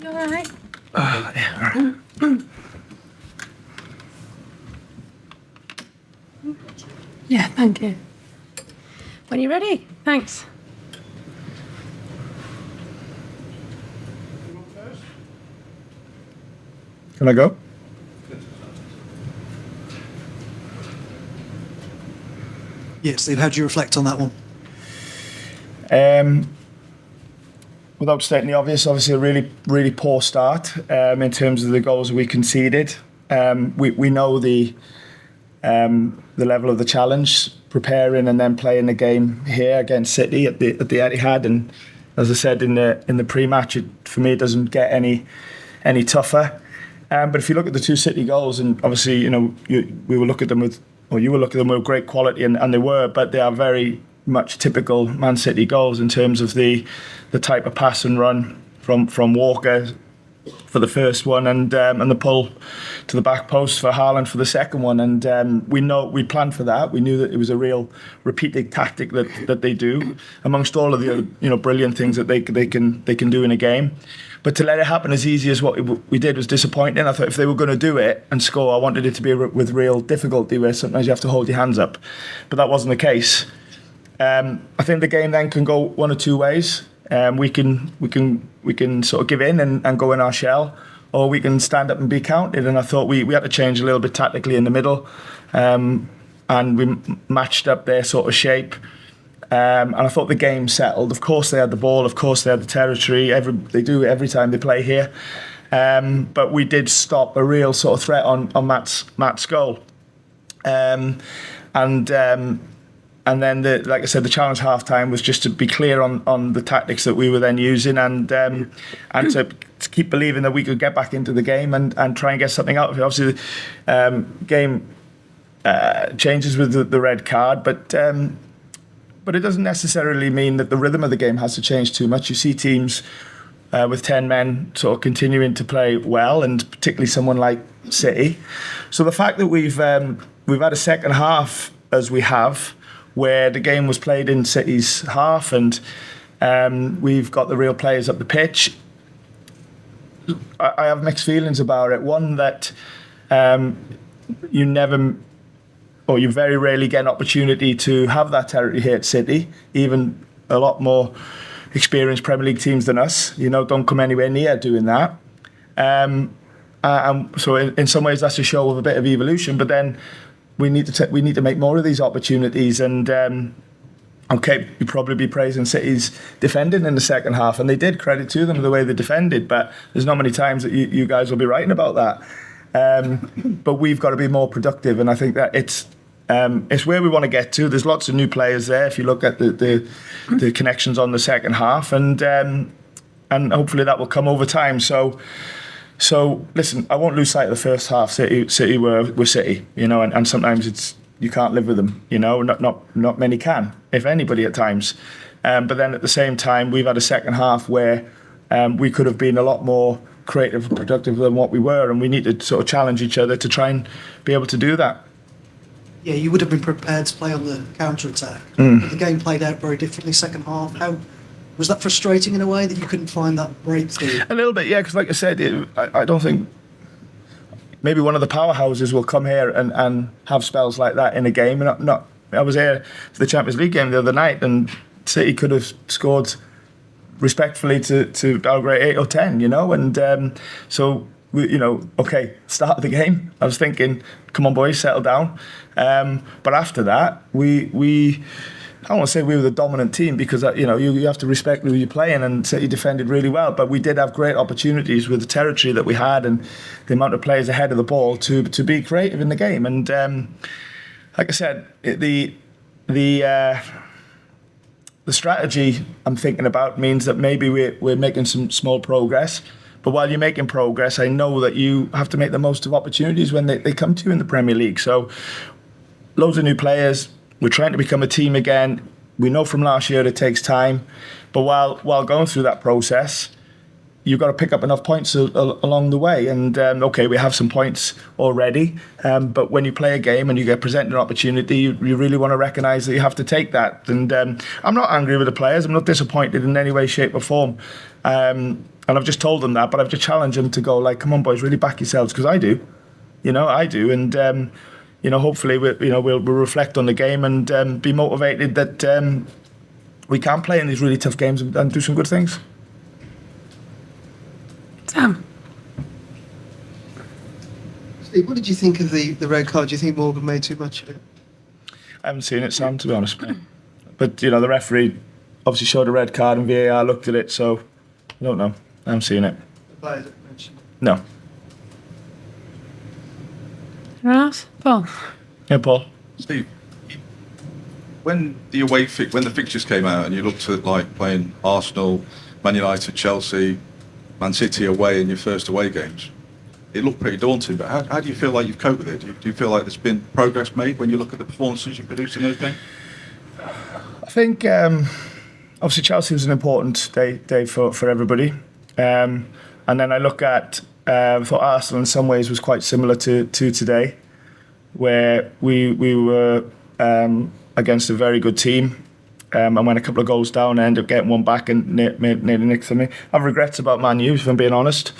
You all right? Uh, yeah, all right. Yeah, thank you. When you're ready, thanks. Can I go? Yeah, Steve, how do you reflect on that one? Um, without stating the obvious, obviously a really, really poor start um, in terms of the goals we conceded. Um, we, we know the um, the level of the challenge, preparing and then playing the game here against City at the at the Etihad. And as I said in the in the pre-match, it, for me it doesn't get any any tougher. Um, but if you look at the two City goals, and obviously you know you, we will look at them with, or you will look at them with great quality, and, and they were, but they are very much typical Man City goals in terms of the the type of pass and run from from Walker for the first one, and um, and the pull to the back post for Haaland for the second one. And um, we know we planned for that. We knew that it was a real repeated tactic that, that they do amongst all of the you know brilliant things that they they can they can do in a game. But to let it happen as easy as what we did was disappointing. I thought if they were going to do it and score, I wanted it to be with real difficulty, where sometimes you have to hold your hands up. But that wasn't the case. Um, I think the game then can go one or two ways. Um, we can we can we can sort of give in and, and go in our shell, or we can stand up and be counted. And I thought we, we had to change a little bit tactically in the middle, um, and we matched up their sort of shape. Um, and I thought the game settled. Of course, they had the ball. Of course, they had the territory. Every, they do every time they play here. Um, but we did stop a real sort of threat on, on Matt's, Matt's goal. Um, and um, and then the like I said, the challenge half time was just to be clear on on the tactics that we were then using and um, and to, to, keep believing that we could get back into the game and, and try and get something out of it. Obviously, the um, game uh, changes with the, the, red card, but. Um, but it doesn't necessarily mean that the rhythm of the game has to change too much. You see teams uh, with 10 men sort of continuing to play well, and particularly someone like City. So the fact that we've um, we've had a second half as we have, where the game was played in City's half, and um, we've got the real players up the pitch. I, I have mixed feelings about it. One that um, you never or you very rarely get an opportunity to have that territory here at City, even a lot more experienced Premier League teams than us, you know, don't come anywhere near doing that. Um, and so in, in, some ways that's a show of a bit of evolution, but then we need to t- we need to make more of these opportunities and um, okay, you'd probably be praising City's defending in the second half, and they did credit to them the way they defended. But there's not many times that you, you guys will be writing about that. Um, but we've got to be more productive, and I think that it's um, it's where we want to get to. There's lots of new players there. If you look at the the, the connections on the second half, and um, and hopefully that will come over time. So. So listen, I won't lose sight of the first half. City, City were, were City, you know, and, and sometimes it's you can't live with them, you know. Not not not many can, if anybody, at times. Um, but then at the same time, we've had a second half where um, we could have been a lot more creative and productive than what we were, and we need to sort of challenge each other to try and be able to do that yeah, you would have been prepared to play on the counter attack. Mm. But the game played out very differently second half. How was that frustrating in a way that you couldn't find that breakthrough? A little bit, yeah. Because like I said, it, I, I, don't think maybe one of the powerhouses will come here and, and have spells like that in a game. And not, not I was here for the Champions League game the other night, and City could have scored respectfully to to Belgrade eight or ten, you know, and um, so we, you know, okay, start of the game. I was thinking, come on, boys, settle down. Um, but after that, we we. I to say we were the dominant team because uh, you know you, you have to respect who you're playing and City defended really well, but we did have great opportunities with the territory that we had and the amount of players ahead of the ball to to be creative in the game. And um, like I said, the the uh, the strategy I'm thinking about means that maybe we're we're making some small progress. But while you're making progress, I know that you have to make the most of opportunities when they, they come to you in the Premier League. So, loads of new players. We're trying to become a team again. We know from last year it takes time. But while while going through that process, you've got to pick up enough points a, a, along the way. And um, okay, we have some points already, um, but when you play a game and you get presented an opportunity, you, you really want to recognise that you have to take that. And um, I'm not angry with the players. I'm not disappointed in any way, shape, or form. Um, and I've just told them that, but I've just challenged them to go like, come on, boys, really back yourselves because I do, you know, I do, and um, you know, hopefully, we, you know, we'll, we'll reflect on the game and um, be motivated that um, we can play in these really tough games and, and do some good things. Sam. Steve, what did you think of the, the red card? Do you think Morgan made too much of it? I haven't seen it, Sam, to be honest. But you know, the referee obviously showed a red card and VAR looked at it, so I don't know. I haven't seen it. The player that mentioned. No. Anyone else? Paul. Yeah, Paul. Steve, when the away fi- when the fixtures came out and you looked at like playing Arsenal, Man United, Chelsea, Man City away in your first away games, it looked pretty daunting. But how, how do you feel like you've coped with it? Do you, do you feel like there's been progress made when you look at the performances you produced in those games? I think um, obviously Chelsea was an important day day for, for everybody. Um, and then I look at thought Arsenal in some ways was quite similar to, to today, where we we were um, against a very good team. Um, and went a couple of goals down, I ended up getting one back and ne- made nearly nicked for me. I have regrets about Man U, if I'm being honest,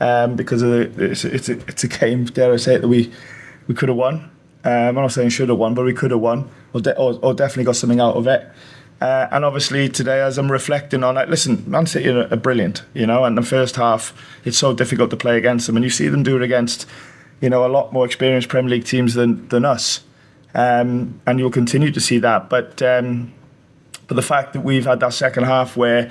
um, because of the, it's, it's, a, it's a game, dare I say it, that we, we could have won. Um, I'm not saying should have won, but we could have won, or, de- or, or definitely got something out of it. Uh, and obviously today, as I'm reflecting on it, listen, Man City are, are brilliant, you know. And the first half, it's so difficult to play against them, and you see them do it against, you know, a lot more experienced Premier League teams than than us. Um, and you'll continue to see that. But um, but the fact that we've had that second half where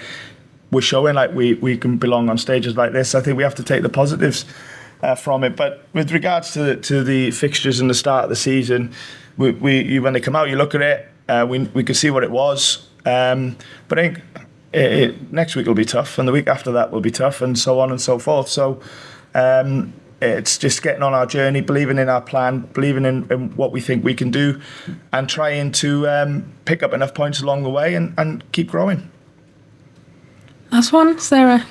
we're showing like we, we can belong on stages like this, I think we have to take the positives uh, from it. But with regards to to the fixtures and the start of the season, we, we you, when they come out, you look at it, uh, we we could see what it was. Um, but I think it, it, next week will be tough, and the week after that will be tough, and so on and so forth. So. Um, it's just getting on our journey, believing in our plan, believing in, in what we think we can do, and trying to um, pick up enough points along the way and, and keep growing. Last one, Sarah.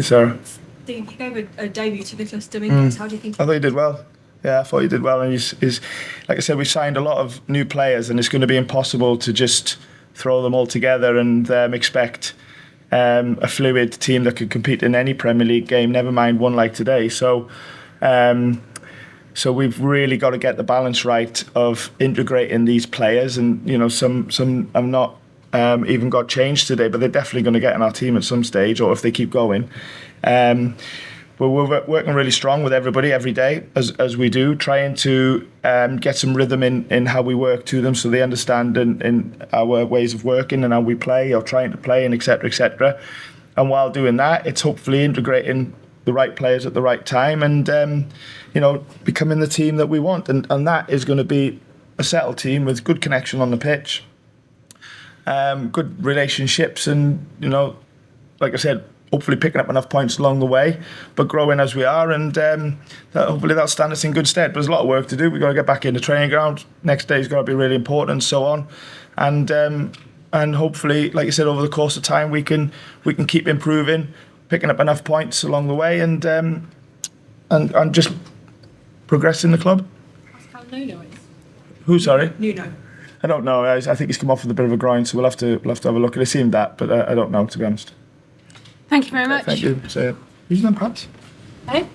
Sarah, Steve, you gave a, a debut to Nicholas Dominguez. How do you think? I thought you did well. Yeah, I thought you did well. And he's, he's like I said, we signed a lot of new players, and it's going to be impossible to just throw them all together and um, expect um, a fluid team that could compete in any Premier League game. Never mind one like today. So. Um, so we've really got to get the balance right of integrating these players, and you know, some some have not um, even got changed today, but they're definitely going to get in our team at some stage, or if they keep going. But we're working really strong with everybody every day, as as we do, trying to um, get some rhythm in in how we work to them, so they understand in, in our ways of working and how we play or trying to play, and etc. etc. And while doing that, it's hopefully integrating the right players at the right time and um, you know becoming the team that we want and, and that is going to be a settled team with good connection on the pitch um, good relationships and you know like I said hopefully picking up enough points along the way but growing as we are and um, that, hopefully that'll stand us in good stead but there's a lot of work to do we've got to get back in the training ground next day's got to be really important and so on and um, and hopefully like I said over the course of time we can we can keep improving picking up enough points along the way and um, and and just progressing the club. Nuno is. Who? Sorry, Nuno. I don't know. I, I think he's come off with a bit of a grind, so we'll have to we'll have to have a look. It seemed that, but uh, I don't know to be honest. Thank you very much. Thank you. So, using them perhaps. Hey?